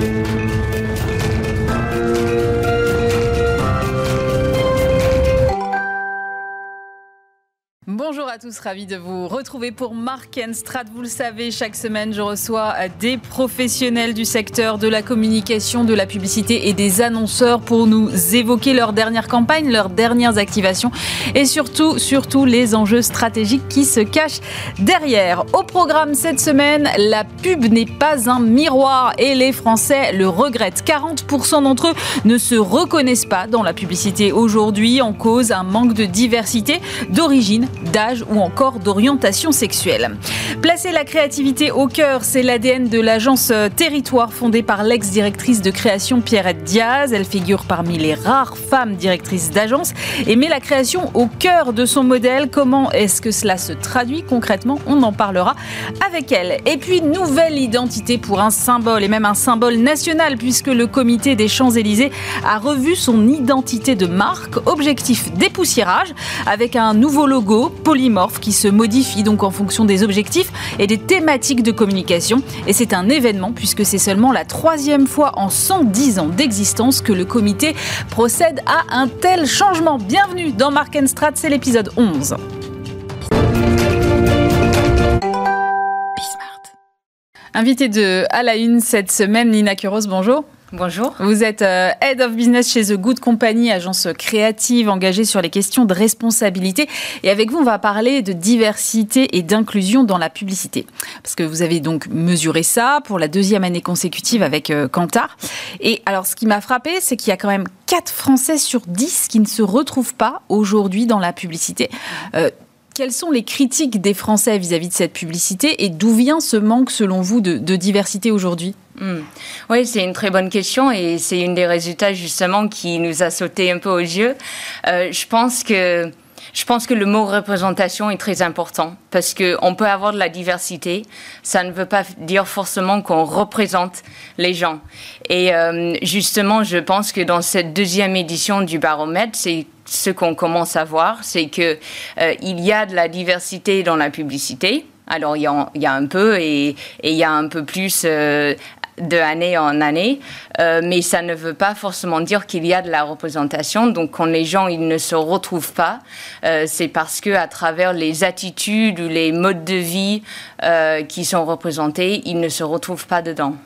Bonjour à tous, ravi de vous retrouver pour Mark Strat. Vous le savez, chaque semaine, je reçois des professionnels du secteur de la communication, de la publicité et des annonceurs pour nous évoquer leurs dernières campagnes, leurs dernières activations et surtout, surtout les enjeux stratégiques qui se cachent derrière. Au programme cette semaine, la pub n'est pas un miroir et les Français le regrettent. 40% d'entre eux ne se reconnaissent pas dans la publicité aujourd'hui en cause un manque de diversité, d'origine, d'âge ou encore d'orientation sexuelle. Placer la créativité au cœur, c'est l'ADN de l'agence Territoire fondée par l'ex-directrice de création Pierrette Diaz. Elle figure parmi les rares femmes directrices d'agence et met la création au cœur de son modèle. Comment est-ce que cela se traduit concrètement? On en parlera avec elle. Et puis, nouvelle identité pour un symbole et même un symbole national puisque le comité des Champs-Élysées a revu son identité de marque. Objectif dépoussiérage avec un nouveau logo polymorphe qui se modifie donc en fonction des objectifs et des thématiques de communication. Et c'est un événement puisque c'est seulement la troisième fois en 110 ans d'existence que le comité procède à un tel changement. Bienvenue dans Mark Strat, c'est l'épisode 11. Invité de À la Une cette semaine, Nina Kuros, bonjour. Bonjour. Vous êtes euh, Head of Business chez The Good Company, agence créative engagée sur les questions de responsabilité. Et avec vous, on va parler de diversité et d'inclusion dans la publicité. Parce que vous avez donc mesuré ça pour la deuxième année consécutive avec euh, Kantar. Et alors, ce qui m'a frappé, c'est qu'il y a quand même 4 Français sur 10 qui ne se retrouvent pas aujourd'hui dans la publicité. Euh, quelles sont les critiques des Français vis-à-vis de cette publicité et d'où vient ce manque, selon vous, de, diversité aujourd'hui? Hmm. Oui, c'est une très bonne question et c'est une des résultats justement qui nous a sauté un peu aux yeux. Euh, je pense que je pense que le mot représentation est très important parce qu'on peut avoir de la diversité, ça ne veut pas dire forcément qu'on représente les gens. Et euh, justement, je pense que dans cette deuxième édition du baromètre, c'est ce qu'on commence à voir, c'est que euh, il y a de la diversité dans la publicité. Alors il y a, un peu et, il y a un peu plus euh, de année en année, euh, mais ça ne veut pas forcément dire qu'il y a de la représentation. Donc quand les gens ils ne se retrouvent pas, c'est parce que à travers les attitudes ou les modes de vie qui sont représentés, ils ne se retrouvent pas dedans.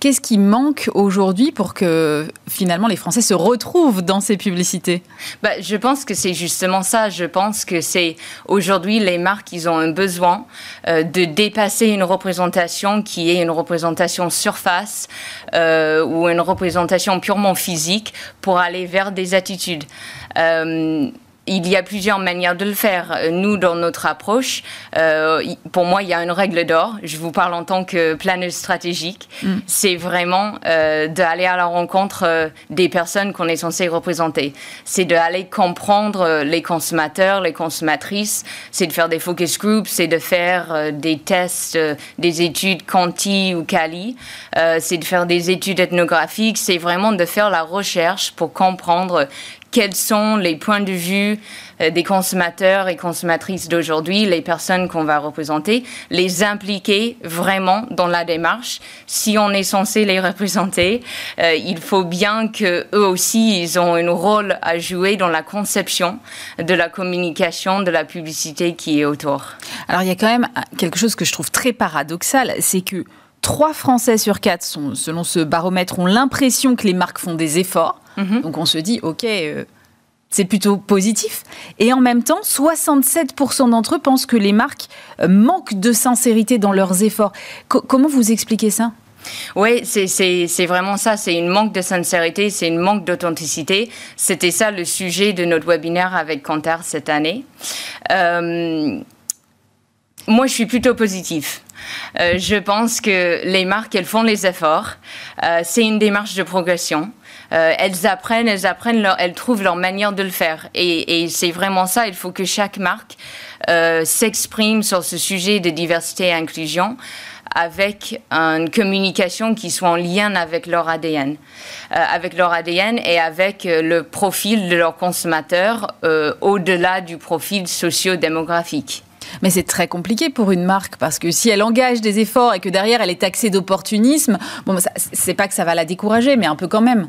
Qu'est-ce qui manque aujourd'hui pour que finalement les Français se retrouvent dans ces publicités? Bah, Je pense que c'est justement ça. Je pense que c'est aujourd'hui les marques, ils ont un besoin euh, de dépasser une représentation qui est une représentation surface euh, ou une représentation purement physique pour aller vers des attitudes. Euh, il y a plusieurs manières de le faire. Nous, dans notre approche, euh, pour moi, il y a une règle d'or. Je vous parle en tant que planeuse stratégique. Mm. C'est vraiment euh, d'aller à la rencontre euh, des personnes qu'on est censé représenter. C'est d'aller comprendre les consommateurs, les consommatrices. C'est de faire des focus groups, c'est de faire des tests, des études quanti ou quali. c'est de faire des études ethnographiques. C'est vraiment de faire la recherche pour comprendre quels sont les points de vue euh, des consommateurs et consommatrices d'aujourd'hui, les personnes qu'on va représenter, les impliquer vraiment dans la démarche. Si on est censé les représenter, euh, il faut bien que eux aussi ils ont un rôle à jouer dans la conception de la communication, de la publicité qui est autour. Alors il y a quand même quelque chose que je trouve très paradoxal, c'est que Trois Français sur quatre, sont, selon ce baromètre, ont l'impression que les marques font des efforts. Mhm. Donc on se dit, OK, euh, c'est plutôt positif. Et en même temps, 67% d'entre eux pensent que les marques euh, manquent de sincérité dans leurs efforts. comment vous expliquez ça? Oui, c'est vraiment ça. C'est une manque de sincérité, c'est une manque d'authenticité. C'était ça le sujet de notre webinaire avec Kantar cette année. Euh, moi, je suis plutôt positif. Euh, je pense que les marques, elles font les efforts. Euh, c'est une démarche de progression. Euh, elles apprennent, elles apprennent, elles trouvent leur manière de le faire. Et, c'est vraiment ça. Il faut que chaque marque s'exprime sur ce sujet de diversité et inclusion avec une communication qui soit en lien avec leur ADN, avec leur ADN et avec le profil de leurs consommateurs au-delà du profil socio-démographique. Mais c'est très compliqué pour une marque parce que si elle engage des efforts et que derrière elle est taxée d'opportunisme, bon, c'est pas que ça va la décourager, mais un peu quand même.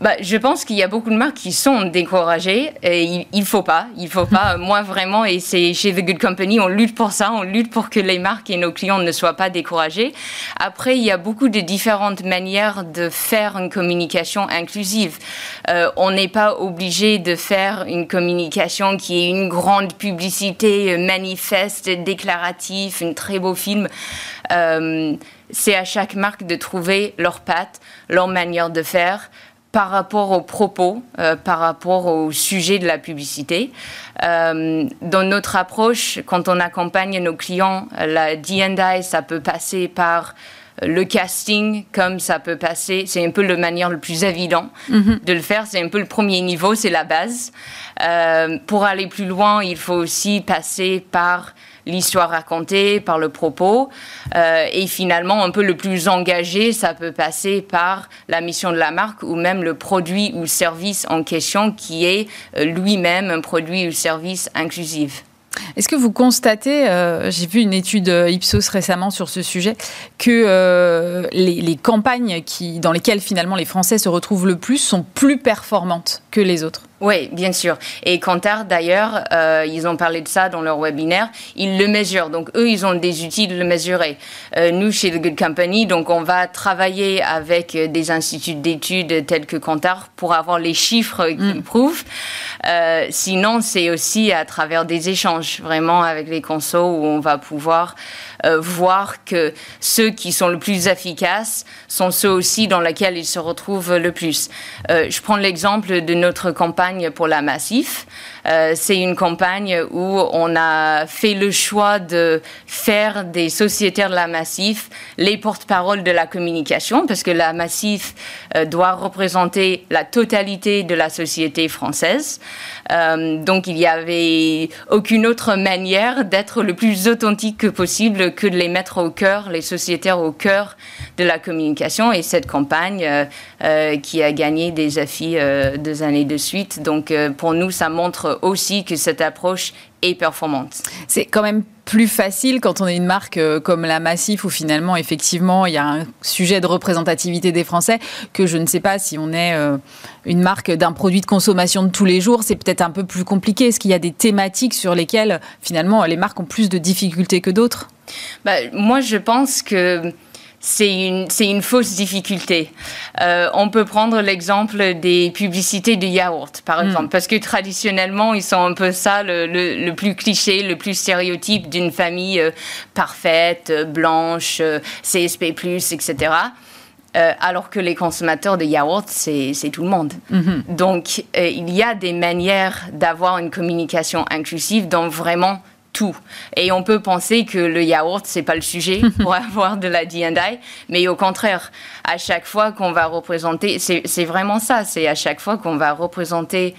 Bah, je pense qu'il y a beaucoup de marques qui sont découragées et il, il faut pas, il faut pas. Moi vraiment, et c'est chez The Good Company, on lutte pour ça, on lutte pour que les marques et nos clients ne soient pas découragés. Après, il y a beaucoup de différentes manières de faire une communication inclusive. Euh, on n'est pas obligé de faire une communication qui est une grande publicité euh, manifeste, déclarative, un très beau film. Euh, c'est à chaque marque de trouver leur patte, leur manière de faire par rapport aux propos, euh, par rapport au sujet de la publicité. Euh, dans notre approche, quand on accompagne nos clients, la D&I, ça peut passer par le casting, comme ça peut passer, c'est un peu la manière le plus évident mm-hmm. de le faire. C'est un peu le premier niveau, c'est la base. Euh, pour aller plus loin, il faut aussi passer par l'histoire racontée, par le propos. Euh, et finalement, un peu le plus engagé, ça peut passer par la mission de la marque ou même le produit ou service en question qui est euh, lui-même un produit ou service inclusif. Est-ce que vous constatez, euh, j'ai vu une étude Ipsos récemment sur ce sujet, que les, les, campagnes qui, dans lesquelles finalement les Français se retrouvent le plus sont plus performantes que les autres? Oui, bien sûr. Et Kantar, d'ailleurs, euh, ils ont parlé de ça dans leur webinaire. Ils le mesurent. Donc, eux, ils ont des outils de le mesurer. Euh, nous, chez The Good Company, donc, on va travailler avec des instituts d'études tels que Kantar pour avoir les chiffres qui mm. prouvent. Euh, sinon, c'est aussi à travers des échanges, vraiment, avec les consos où on va pouvoir euh, voir que ceux qui sont le plus efficaces sont ceux aussi dans lesquels ils se retrouvent le plus. Euh, je prends l'exemple de notre campagne pour la Massif. Euh, c'est une campagne où on a fait le choix de faire des sociétaires de la Massif les porte-parole de la communication, parce que la Massif doit représenter la totalité de la société française. donc il n'y avait aucune autre manière d'être le plus authentique que possible que de les mettre au cœur, les sociétaires au cœur de la communication. Et cette campagne euh, euh, qui a gagné des affis euh, deux années de suite. Donc pour nous, ça montre aussi que cette approche performante. C'est quand même plus facile quand on est une marque comme la Massif où finalement effectivement il y a un sujet de représentativité des Français que je ne sais pas si on est une marque d'un produit de consommation de tous les jours, c'est peut-être un peu plus compliqué. Est-ce qu'il y a des thématiques sur lesquelles finalement les marques ont plus de difficultés que d'autres? Bah, Moi je pense que c'est une, une, fausse difficulté. Euh, on peut prendre l'exemple des publicités de yaourt, par hmm. exemple, parce que traditionnellement, ils sont un peu ça, le, le, plus cliché, le plus stéréotype d'une famille euh, parfaite, blanche, euh, CSP+, etc. alors que les consommateurs de yaourt, c'est tout le monde. Hmm. Donc, il y a des manières d'avoir une communication inclusive dans vraiment tout. Et on peut penser que le yaourt, c'est pas le sujet pour avoir de la D&I, mais au contraire, à chaque fois qu'on va représenter, c'est vraiment ça, c'est à chaque fois qu'on va représenter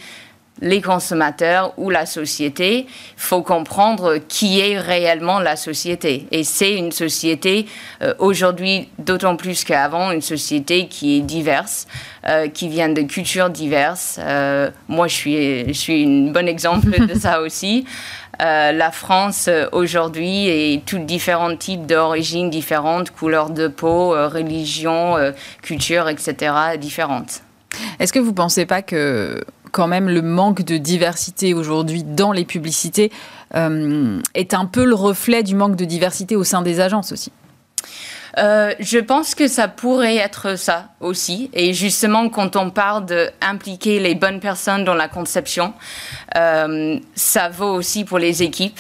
les consommateurs ou la société, il faut comprendre qui est réellement la société. Et c'est une société, euh, aujourd'hui d'autant plus qu'avant, une société qui est diverse, euh, qui vient de cultures diverses. Euh, moi, je suis, je suis une bonne exemple de ça aussi. La France aujourd'hui est tous différents types d'origines différentes, couleurs de peau, religion, culture, etc. différentes. Est-ce que vous ne pensez pas que quand même le manque de diversité aujourd'hui dans les publicités est un peu le reflet du manque de diversité au sein des agences aussi euh, je pense que ça pourrait être ça aussi. Et justement, quand on parle d'impliquer les bonnes personnes dans la conception, euh, ça vaut aussi pour les équipes.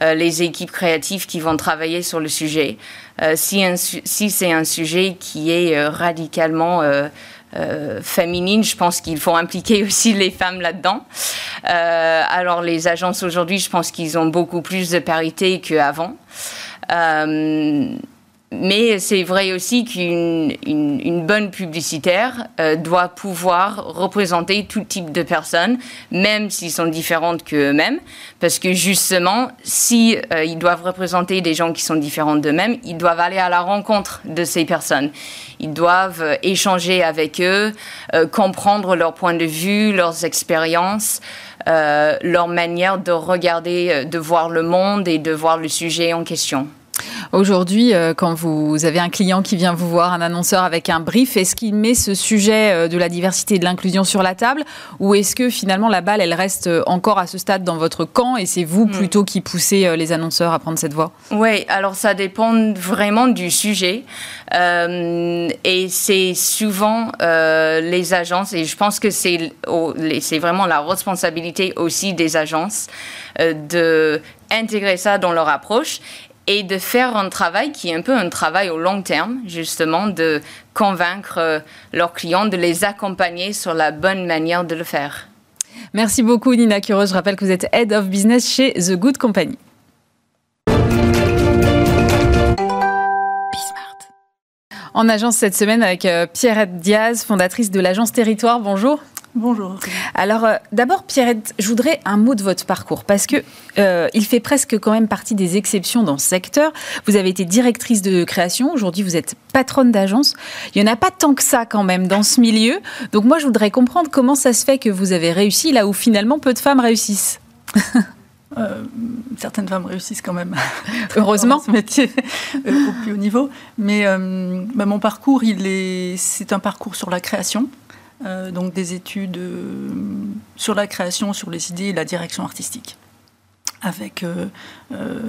Euh, les équipes créatives qui vont travailler sur le sujet. si c'est un sujet qui est radicalement féminine, je pense qu'il faut impliquer aussi les femmes là-dedans. alors les agences aujourd'hui, je pense qu'ils ont beaucoup plus de parité qu'avant. Mais c'est vrai aussi qu'une une, bonne publicitaire euh, doit pouvoir représenter tout type de personnes, même s'ils sont différentes qu'eux-mêmes, parce que justement, si euh, ils doivent représenter des gens qui sont différents d'eux-mêmes, ils doivent aller à la rencontre de ces personnes. Ils doivent euh, échanger avec eux, comprendre leur point de vue, leurs expériences. leur manière de regarder, de voir le monde et de voir le sujet en question. Aujourd'hui, euh, quand vous avez un client qui vient vous voir, un annonceur avec un brief, est-ce qu'il met ce sujet euh, de la diversité et de l'inclusion sur la table ou est-ce que finalement la balle, elle reste euh, encore à ce stade dans votre camp et c'est vous hmm. plutôt qui poussez les annonceurs à prendre cette voie? Oui, alors ça dépend vraiment du sujet et c'est souvent les agences et je pense que c'est vraiment la responsabilité aussi des agences de intégrer ça dans leur approche et de faire un travail qui est un peu un travail au long terme, justement, de convaincre euh, leurs clients, de les accompagner sur la bonne manière de le faire. Merci beaucoup Nina Curo. Je rappelle que vous êtes Head of Business chez The Good Company. En agence cette semaine avec euh, Pierrette Diaz, fondatrice de l'agence Territoire. Bonjour. Bonjour. Alors, euh, d'abord, Pierrette, je voudrais un mot de votre parcours parce que euh, il fait presque quand même partie des exceptions dans ce secteur. Vous avez été directrice de création. Aujourd'hui, vous êtes patronne d'agence. Il n'y en a pas tant que ça quand même dans ce milieu. Donc, moi, je voudrais comprendre comment ça se fait que vous avez réussi là où finalement peu de femmes réussissent. Euh, certaines femmes réussissent quand même. Heureusement. ce métier au plus haut niveau. Mais bah, mon parcours, il est, c'est un parcours sur la création. Euh, donc des études euh, sur la création, sur les idées et la direction artistique. Avec euh,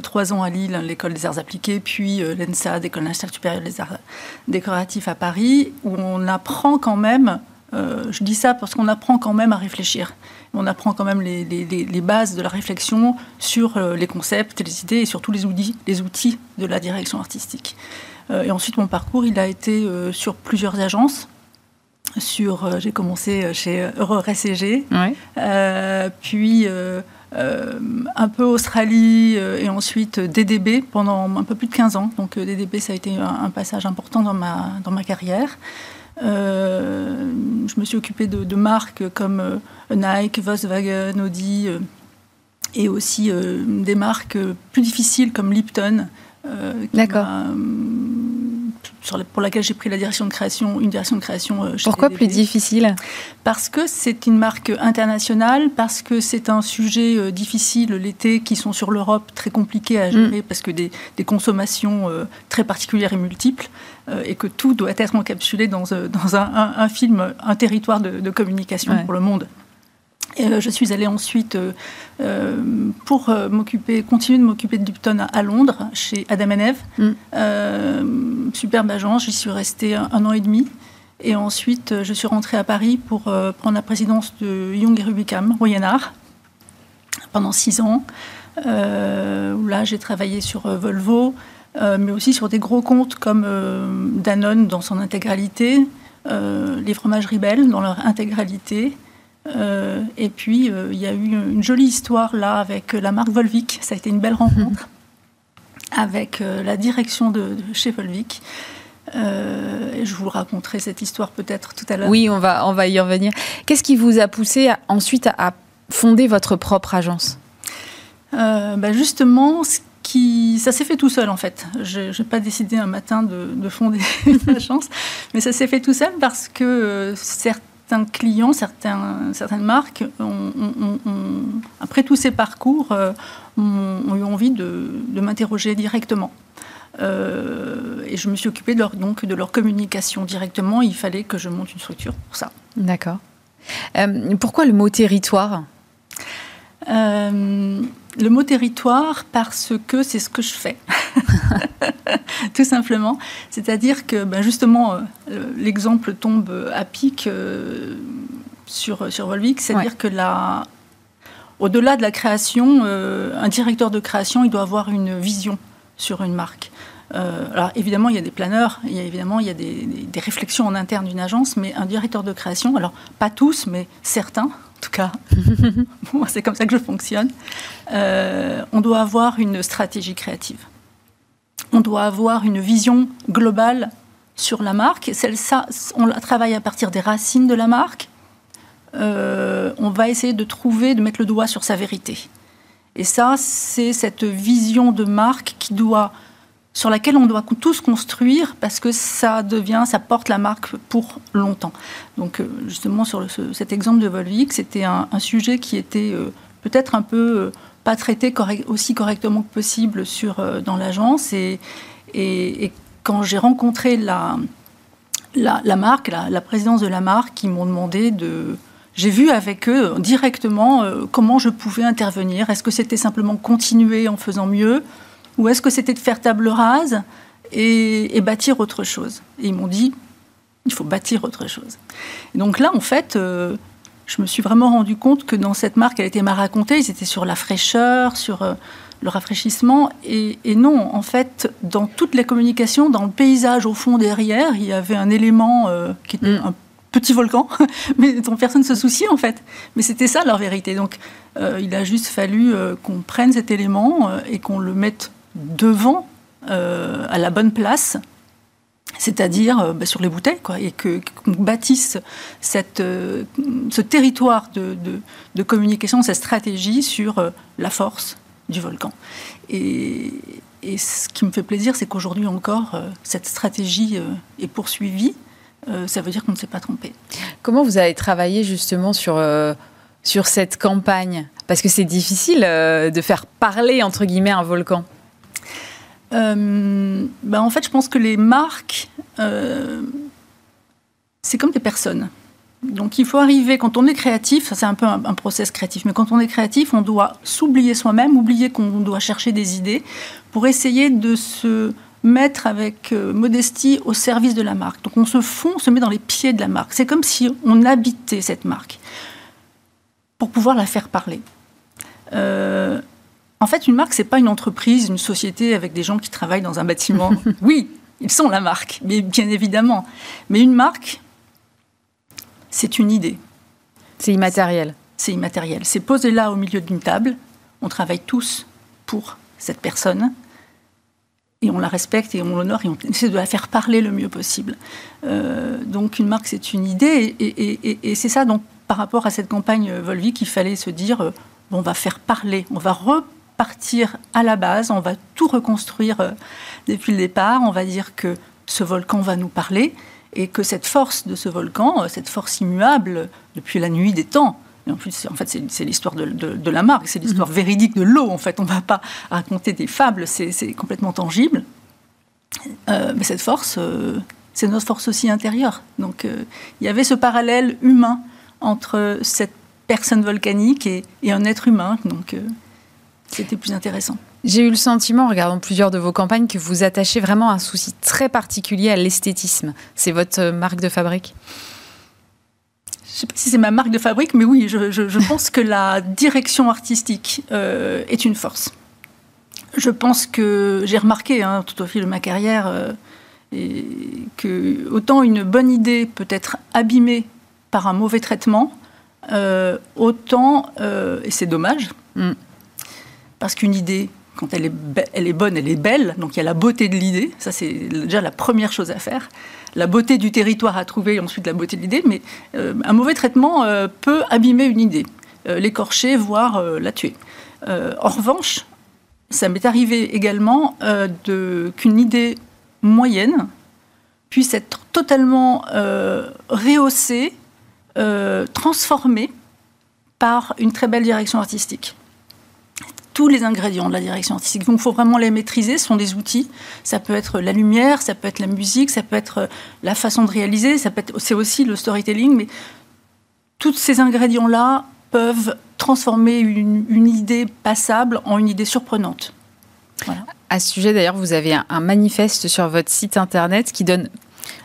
trois ans à Lille, l'école des arts appliqués, puis l'ENSA, l'école nationale supérieure des arts décoratifs à Paris, où on apprend quand même, je dis ça parce qu'on apprend quand même à réfléchir. On apprend quand même les, les, bases de la réflexion sur les concepts, les idées et surtout les outils, les outils de la direction artistique. et ensuite, mon parcours, il a été sur plusieurs agences sur, euh, j'ai commencé euh, chez Euror SCG, euh, puis un peu Australie et ensuite DDB pendant un peu plus de 15 ans. Donc DDB, ça a été un, passage important dans ma, dans ma carrière. je me suis occupée de, marques comme Nike, Volkswagen, Audi et aussi des marques plus difficiles comme Lipton. D'accord pour laquelle j'ai pris la direction de création, une direction de création. Euh, Pourquoi plus difficile Parce que c'est une marque internationale, parce que c'est un sujet euh, difficile l'été qui sont sur l'Europe très compliqué à gérer, mm. parce que des, consommations euh, très particulières et multiples, et que tout doit être encapsulé dans, dans un, film, un territoire de, communication pour le monde. Euh, je suis allée ensuite euh, euh, pour m'occuper, continuer de m'occuper de Lipton à, Londres, chez Adam Eve. Mm. superbe agence, j'y suis restée un, an et demi. Et ensuite, je suis rentrée à Paris pour prendre la présidence de Young et Rubicam, Moyen-Art, pendant six ans. là, j'ai travaillé sur Volvo, mais aussi sur des gros comptes comme Danone dans son intégralité, les fromages Ribelle dans leur intégralité, euh, et puis, euh, il y a eu une jolie histoire là avec la marque Volvic. Ça a été une belle rencontre avec euh, la direction de, chez Volvic. et je vous raconterai cette histoire peut-être tout à l'heure. Oui, on va, on va y revenir. Qu'est-ce qui vous a poussé ensuite à, fonder votre propre agence? Bah Justement, ce qui, ça s'est fait tout seul en fait. Je n'ai pas décidé un matin de, de fonder une agence, mais ça s'est fait tout seul parce que certes, certains clients, certaines marques, après tous ces parcours, euh, ont, eu envie de, m'interroger directement. Euh, et je me suis occupée de leur, donc, de leur communication directement. Il fallait que je monte une structure pour ça. D'accord. Euh, pourquoi le mot territoire? Le mot territoire parce que c'est ce que je fais, tout simplement. C'est-à-dire que ben justement, euh, l'exemple tombe à pic euh, sur, sur Volvic, c'est-à-dire que là, au-delà de la création, euh, un directeur de création, il doit avoir une vision sur une marque. alors évidemment, il y a des planeurs, il y a évidemment il y a des, des réflexions en interne d'une agence, mais un directeur de création, alors pas tous, mais certains, tout cas, moi c'est comme ça que je fonctionne, euh, on doit avoir une stratégie créative. on doit avoir une vision globale sur la marque. On travaille à partir des racines de la marque. Euh, on va essayer de trouver, de mettre le doigt sur sa vérité. Et ça, c'est cette vision de marque qui doit, sur laquelle on doit tous construire parce que ça devient, ça porte la marque pour longtemps. Donc, euh, justement, sur cet exemple de Volvic, c'était un, sujet qui était euh, peut-être un peu pas traité aussi correctement que possible dans l'agence. Et, quand j'ai rencontré la, marque, la, la, présidence de la marque, ils m'ont demandé de, j'ai vu avec eux directement euh, comment je pouvais intervenir. Est-ce que c'était simplement continuer en faisant mieux ou est-ce que c'était de faire table rase et, bâtir autre chose Et ils m'ont dit, il faut bâtir autre chose. donc là, en fait, euh, je me suis vraiment rendu compte que dans cette marque, elle était m'a raconté, ils étaient sur la fraîcheur, sur euh, le rafraîchissement. Et, non, en fait, dans toutes les communications, dans le paysage au fond derrière, il y avait un élément qui était mm. un petit volcan, mais dont personne ne se souciait en fait. Mais c'était ça leur vérité. Donc euh, il a juste fallu euh, qu'on prenne cet élément euh, et qu'on le mette devant, à la bonne place, c'est-à-dire bah, sur les bouteilles, et qu'on bâtisse cette, ce territoire de, de, communication, cette stratégie sur la force du volcan. Et, ce qui me fait plaisir, c'est qu'aujourd'hui encore, cette stratégie est poursuivie euh, ça veut dire qu'on ne s'est pas trompé. Comment vous avez travaillé justement sur, euh, sur cette campagne? Parce que c'est difficile euh, de faire parler, entre guillemets, un volcan. Ben, en fait, je pense que les marques, c'est comme des personnes. Donc il faut arriver, quand on est créatif, ça c'est un peu un, process créatif, mais quand on est créatif, on doit s'oublier soi-même, oublier qu'on doit chercher des idées pour essayer de se mettre avec euh, modestie au service de la marque. Donc on se fond, on se met dans les pieds de la marque. C'est comme si on habitait cette marque pour pouvoir la faire parler. Euh, en fait, une marque, c'est pas une entreprise, une société avec des gens qui travaillent dans un bâtiment. oui, ils sont la marque, mais bien évidemment. Mais une marque, c'est une idée. C'est immatériel. C'est immatériel. C'est posé là au milieu d'une table. On travaille tous pour cette personne et on la respecte et on l'honore et on essaie de la faire parler le mieux possible. Euh, donc une marque, c'est une idée et, c'est ça, donc, par rapport à cette campagne Volvi qu'il fallait se dire, euh, on va faire parler, on va repartir à la base, on va tout reconstruire euh, depuis le départ, on va dire que ce volcan va nous parler et que cette force de ce volcan, cette force immuable depuis la nuit des temps, en plus, en fait, c'est l'histoire de, la marque, c'est l'histoire mhm. véridique de l'eau. En fait, on ne va pas raconter des fables, c'est complètement tangible. Euh, mais cette force, euh, c'est notre force aussi intérieure. Donc, euh, il y avait ce parallèle humain entre cette personne volcanique et, un être humain. Donc, c'était plus intéressant. J'ai eu le sentiment, en regardant plusieurs de vos campagnes, que vous attachez vraiment un souci très particulier à l'esthétisme. C'est votre marque de fabrique? Je ne sais pas si c'est ma marque de fabrique, mais oui, je, pense que la direction artistique euh, est une force. Je pense que j'ai remarqué hein, tout au fil de ma carrière euh, et que autant une bonne idée peut être abîmée par un mauvais traitement, euh, autant, et c'est dommage, mm. Parce qu'une idée, quand elle est, bonne, elle est belle, donc il y a la beauté de l'idée, ça c'est déjà la première chose à faire la beauté du territoire à trouver et ensuite la beauté de l'idée, mais euh, un mauvais traitement euh, peut abîmer une idée, euh, l'écorcher, voire la tuer. en revanche, ça m'est arrivé également qu'une idée moyenne puisse être totalement rehaussée, transformée par une très belle direction artistique tous les ingrédients de la direction artistique. Donc il faut vraiment les maîtriser, ce sont des outils. Ça peut être la lumière, ça peut être la musique, ça peut être euh, la façon de réaliser, ça peut être, c'est aussi le storytelling, mais tous ces ingrédients-là peuvent transformer une, idée passable en une idée surprenante. À ce sujet, d'ailleurs, vous avez un, manifeste sur votre site internet qui donne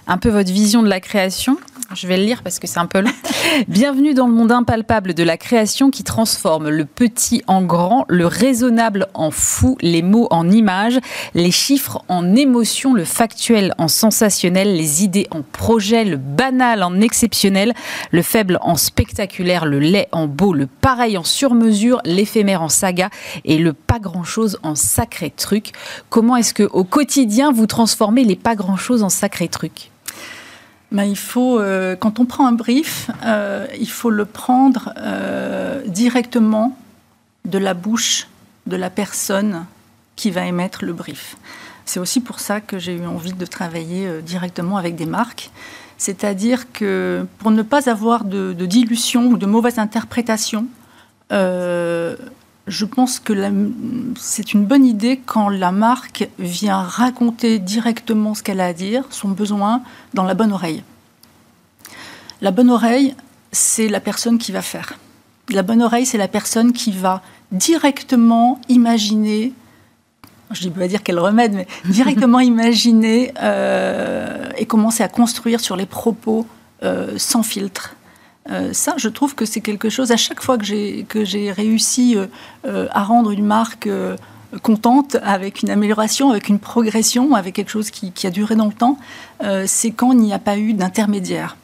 un peu votre vision de la création. Je vais le lire parce que c'est un peu long. Bienvenue dans le monde impalpable de la création qui transforme le petit en grand, le raisonnable en fou, les mots en images, les chiffres en émotions, le factuel en sensationnel, les idées en projet, le banal en exceptionnel, le faible en spectaculaire, le laid en beau, le pareil en surmesure, l'éphémère en saga et le pas grand-chose en sacré truc. Comment est-ce que au quotidien vous transformez les pas grand-chose en sacré truc? Ben, il faut, euh, quand on prend un brief, euh, il faut le prendre euh, directement de la bouche de la personne qui va émettre le brief. C'est aussi pour ça que j'ai eu envie de travailler directement avec des marques. C'est-à-dire que pour ne pas avoir de, de dilution ou de mauvaise interprétation, je pense que c'est une bonne idée quand la marque vient raconter directement ce qu'elle a à dire, son besoin, dans la bonne oreille. La bonne oreille, c'est la personne qui va faire. La bonne oreille, c'est la personne qui va directement imaginer, je ne vais pas dire quel remède, mais directement imaginer euh, et commencer à construire sur les propos euh, sans filtre. Euh, ça, je trouve que c'est quelque chose, à chaque fois que j'ai, réussi euh, euh, à rendre une marque contente, avec une amélioration, avec une progression, avec quelque chose qui, a duré dans le temps, c'est quand il n'y a pas eu d'intermédiaire.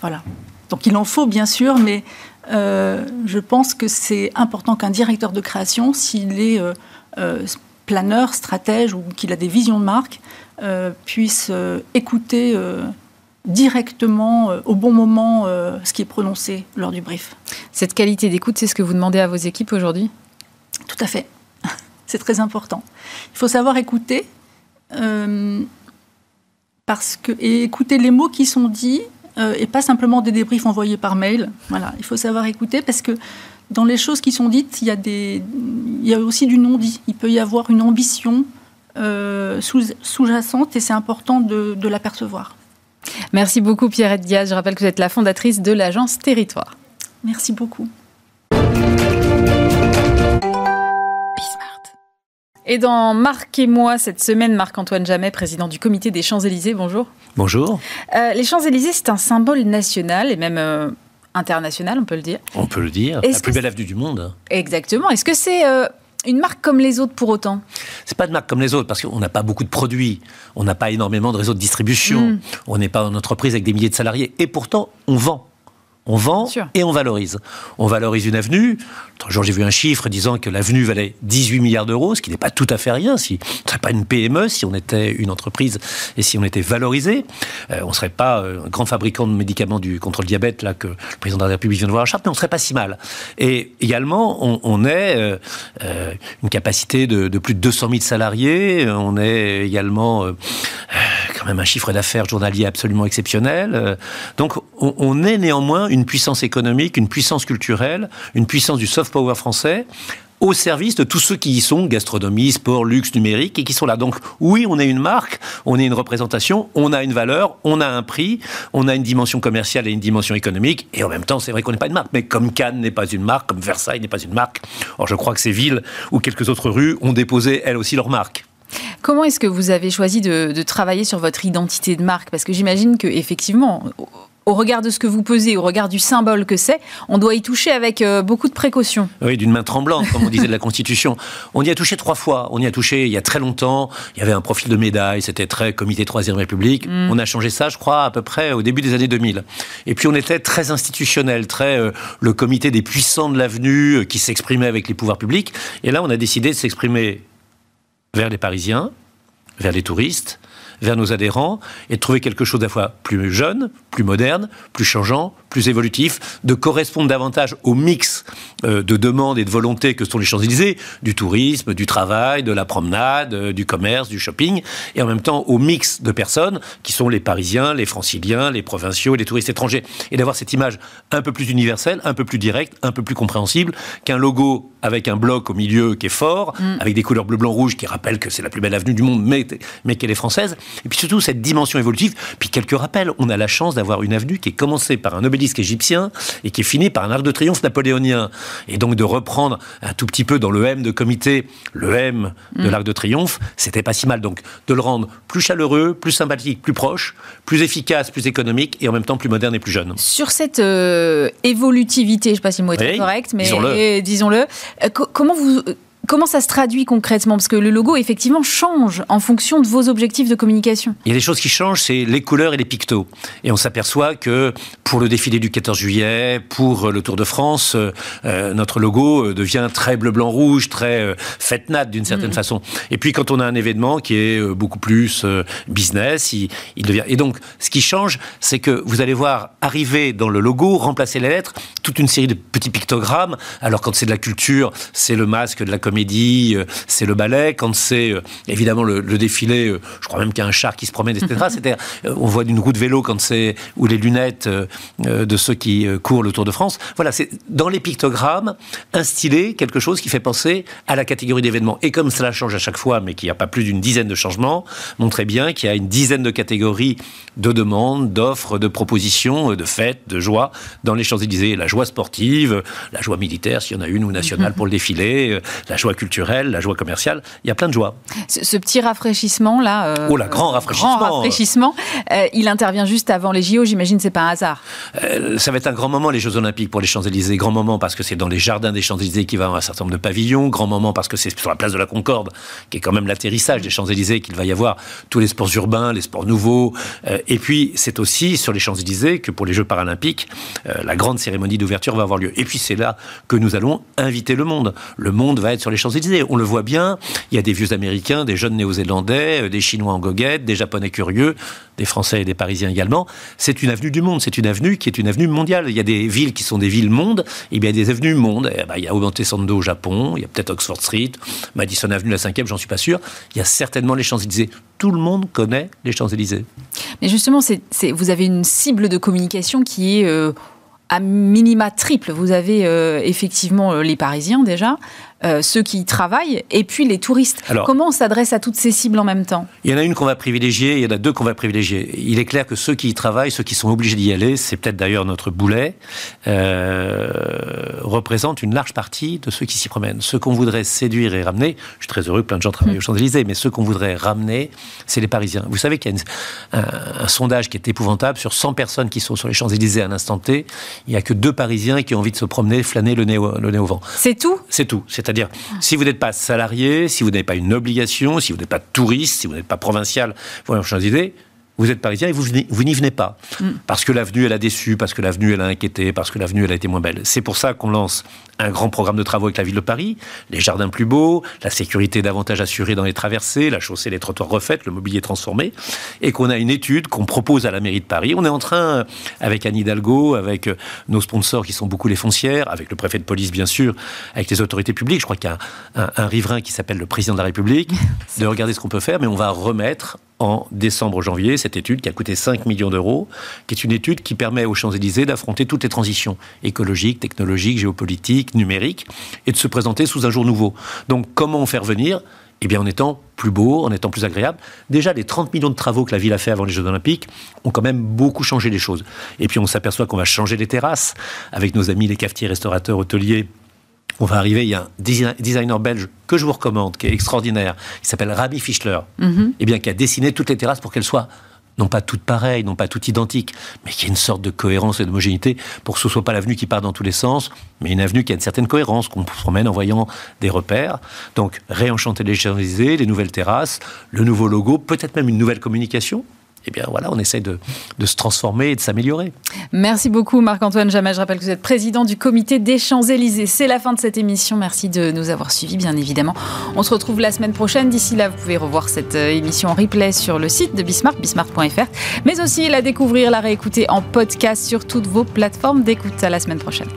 Voilà. Donc il en faut bien sûr, mais je pense que c'est important qu'un directeur de création, s'il est planeur, stratège ou qu'il a des visions de marque, puisse écouter directement, euh, au bon moment, euh, ce qui est prononcé lors du brief. Cette qualité d'écoute, c'est ce que vous demandez à vos équipes aujourd'hui? Tout à fait. c'est très important. Il faut savoir écouter, euh, parce que, et écouter les mots qui sont dits, et pas simplement des débriefs envoyés par mail. Voilà, il faut savoir écouter, parce que dans les choses qui sont dites, il y a, des, il y a aussi du non-dit. Il peut y avoir une ambition sous-jacente, et c'est important de, de l'apercevoir. Merci beaucoup Pierrette Diaz. Je rappelle que vous êtes la fondatrice de l'agence Territoire. Merci beaucoup. Et dans Marc et moi, cette semaine, Marc-Antoine Jamet, président du comité des Champs-Élysées, bonjour. Bonjour. Euh, les Champs-Élysées, c'est un symbole national et même euh, international, on peut le dire. On peut le dire. la plus belle avenue du monde. Exactement. Est-ce que c'est euh, une marque comme les autres pour autant C'est pas de marque comme les autres parce qu'on n'a pas beaucoup de produits, on n'a pas énormément de réseaux de distribution, mm. on n'est pas une entreprise avec des milliers de salariés et pourtant on vend. On vend et on valorise. On valorise une avenue. L'autre jour, j'ai vu un chiffre disant que l'avenue valait 18 milliards d'euros, ce qui n'est pas tout à fait rien. Si on ne serait pas une PME, si on était une entreprise et si on était valorisé, euh, on ne serait pas euh, un grand fabricant de médicaments du contre le diabète là que le président de la République vient de voir à Chartres, mais on ne serait pas si mal. Et également, on, on est euh, une capacité de, de, plus de 200 000 salariés. On est également quand même un chiffre d'affaires journalier absolument exceptionnel. donc, on, est néanmoins une puissance économique, une puissance culturelle, une puissance du soft power français au service de tous ceux qui y sont, gastronomie, sport, luxe, numérique, et qui sont là. Donc oui, on est une marque, on est une représentation, on a une valeur, on a un prix, on a une dimension commerciale et une dimension économique, et en même temps, c'est vrai qu'on n'est pas une marque, mais comme Cannes n'est pas une marque, comme Versailles n'est pas une marque, or je crois que ces villes ou quelques autres rues ont déposé elles aussi leur marque. Comment est-ce que vous avez choisi de, de, travailler sur votre identité de marque? Parce que j'imagine que effectivement, au regard de ce que vous pesez, au regard du symbole que c'est, on doit y toucher avec euh, beaucoup de précautions. Oui, d'une main tremblante, comme on disait de la Constitution. On y a touché trois fois. On y a touché il y a très longtemps. Il y avait un profil de médaille, c'était très comité Troisième République. Mm. On a changé ça, je crois, à peu près au début des années 2000. Et puis on était très institutionnel, très euh, le comité des puissants de l'avenue euh, qui s'exprimait avec les pouvoirs publics. Et là, on a décidé de s'exprimer vers les Parisiens, vers les touristes, vers nos adhérents et de trouver quelque chose d'à la fois plus jeune, plus moderne, plus changeant, plus évolutif, de correspondre davantage au mix euh, de demandes et de volontés que sont les Champs-Élysées, du tourisme, du travail, de la promenade, euh, du commerce, du shopping, et en même temps au mix de personnes qui sont les Parisiens, les Franciliens, les provinciaux, les touristes étrangers, et d'avoir cette image un peu plus universelle, un peu plus directe, un peu plus compréhensible qu'un logo avec un bloc au milieu qui est fort, mm. avec des couleurs bleu, blanc, rouge qui rappellent que c'est la plus belle avenue du monde, mais, mais qu'elle est française. Et puis surtout cette dimension évolutive. Puis quelques rappels. On a la chance d'avoir une avenue qui est commencée par un obélisque égyptien et qui est finie par un arc de triomphe napoléonien. Et donc de reprendre un tout petit peu dans le M de comité, le M de mm. l'arc de triomphe, c'était pas si mal. Donc de le rendre plus chaleureux, plus sympathique, plus proche, plus efficace, plus économique et en même temps plus moderne et plus jeune. Sur cette euh, évolutivité, je ne sais pas si le mot est correct, mais disons-le, disons euh, comment vous Comment ça se traduit concrètement? Parce que le logo, effectivement, change en fonction de vos objectifs de communication. Il y a des choses qui changent, c'est les couleurs et les pictos. Et on s'aperçoit que pour le défilé du 14 juillet, pour le Tour de France, euh, notre logo euh, devient très bleu-blanc-rouge, très euh, fête nat d'une certaine mm. façon. Et puis quand on a un événement qui est beaucoup plus business, il, il, devient... Et donc, ce qui change, c'est que vous allez voir arriver dans le logo, remplacer les lettres, toute une série de petits pictogrammes. Alors quand c'est de la culture, c'est le masque de la comédie, euh, c'est le ballet. Quand c'est euh, évidemment le, défilé, euh, je crois même qu'il y a un char qui se promène, etc. cest on voit une roue de vélo quand c'est ou les lunettes de ceux qui courent le Tour de France. Voilà, c'est dans les pictogrammes instiller quelque chose qui fait penser à la catégorie d'événements. Et comme cela change à chaque fois, mais qu'il n'y a pas plus d'une dizaine de changements, montrez bien qu'il y a une dizaine de catégories de demandes, d'offres, de propositions, de fêtes, de joie dans les Champs-Élysées. La joie sportive, la joie militaire, s'il y en a une, ou nationale pour le défilé, la joie culturelle, la joie commerciale. Il y a plein de joie. Ce, petit rafraîchissement là. Euh, oh, grand rafraîchissement. Grand rafraîchissement. Euh, il intervient juste avant les JO. J'imagine c'est pas un hasard. Euh, ça va être un grand moment les Jeux Olympiques pour les Champs Élysées. Grand moment parce que c'est dans les jardins des Champs Élysées qu'il va y avoir un certain nombre de pavillons. Grand moment parce que c'est sur la place de la Concorde qui est quand même l'atterrissage des Champs Élysées qu'il va y avoir tous les sports urbains, les sports nouveaux. et puis c'est aussi sur les Champs Élysées que pour les Jeux paralympiques la grande cérémonie d'ouverture va avoir lieu. Et puis c'est là que nous allons inviter le monde. Le monde va être sur les Champs-Élysées. On le voit bien, il y a des vieux Américains, des jeunes Néo-Zélandais, euh, des Chinois en goguette, des Japonais curieux, des Français et des Parisiens également. C'est une avenue du monde, c'est une avenue qui est une avenue mondiale. Il y a des villes qui sont des villes monde, et bien il y a des avenues monde. Eh ben, il y a Omotesando au Japon, il y a peut-être Oxford Street, Madison Avenue, la cinquième, j'en suis pas sûr. Il y a certainement les Champs-Élysées. Tout le monde connaît les Champs-Élysées. Mais justement, vous avez une cible de communication qui est... Euh, à minima triple. Vous avez euh, effectivement les Parisiens déjà, euh, ceux qui y travaillent, et puis les touristes. Comment on s'adresse à toutes ces cibles en même temps? Il y en a une qu'on va privilégier, il y en a deux qu'on va privilégier. Il est clair que ceux qui y travaillent, ceux qui sont obligés d'y aller, c'est peut-être d'ailleurs notre boulet, euh, représentent une large partie de ceux qui s'y promènent. Ceux qu'on voudrait séduire et ramener, je suis très heureux que plein de gens travaillent aux Champs-Élysées, mais ceux qu'on voudrait ramener, c'est les Parisiens. Vous savez qu'il y a un, sondage qui est épouvantable, sur 100 personnes qui sont sur les Champs-Élysées à un instant T, il n'y a que deux Parisiens qui ont envie de se promener, flâner le nez au, le nez au vent. C'est tout? C'est tout. C'est-à-dire c'est-à-dire, si vous n'êtes pas salarié, si vous n'avez pas une obligation, si vous n'êtes pas touriste, si vous n'êtes pas provincial, vous avez d'idée, vous êtes parisien et vous, vous n'y venez pas. Mm. Parce que l'avenue, elle a déçu, parce que l'avenue, elle a inquiété, parce que l'avenue, elle a été moins belle. C'est pour ça qu'on lance un grand programme de travaux avec la ville de Paris, les jardins plus beaux, la sécurité davantage assurée dans les traversées, la chaussée, les trottoirs refaits, le mobilier transformé, et qu'on a une étude qu'on propose à la mairie de Paris. On est en train, avec Anne Hidalgo, avec euh, nos sponsors qui sont beaucoup les foncières, avec le préfet de police, bien sûr, avec les autorités publiques, je crois qu'il y a un, un riverain qui s'appelle le président de la République, de regarder ce qu'on peut faire, mais on va remettre en décembre-janvier cette étude qui a coûté 5 millions d'euros, qui est une étude qui permet aux Champs-Élysées d'affronter toutes les transitions écologiques, technologiques, géopolitiques, numériques, et de se présenter sous un jour nouveau. Donc comment faire venir? Eh bien, en étant plus beau, en étant plus agréable. Déjà, les 30 millions de travaux que la ville a fait avant les Jeux Olympiques ont quand même beaucoup changé les choses. Et puis, on s'aperçoit qu'on va changer les terrasses avec nos amis les cafetiers, restaurateurs, hôteliers on va arriver, il y a un designer belge que je vous recommande, qui est extraordinaire, qui s'appelle Rabbi Fischler, mhm. et eh bien, qui a dessiné toutes les terrasses pour qu'elles soient non pas toutes pareilles, non pas toutes identiques, mais qu'il y ait une sorte de cohérence et d'homogénéité pour que ce soit pas l'avenue qui part dans tous les sens, mais une avenue qui a une certaine cohérence, qu'on promène en voyant des repères. Donc, réenchanter les champs les nouvelles terrasses, le nouveau logo, peut-être même une nouvelle communication, eh bien voilà, on essaie de, se transformer et de s'améliorer. Merci beaucoup Marc-Antoine Jamais. Je rappelle que vous êtes président du comité des Champs-Élysées. C'est la fin de cette émission. Merci de nous avoir suivis, bien évidemment. On se retrouve la semaine prochaine. D'ici là, vous pouvez revoir cette euh, émission en replay sur le site de Bismarck, bismarck.fr, mais aussi la découvrir, la réécouter en podcast sur toutes vos plateformes d'écoute. À la semaine prochaine.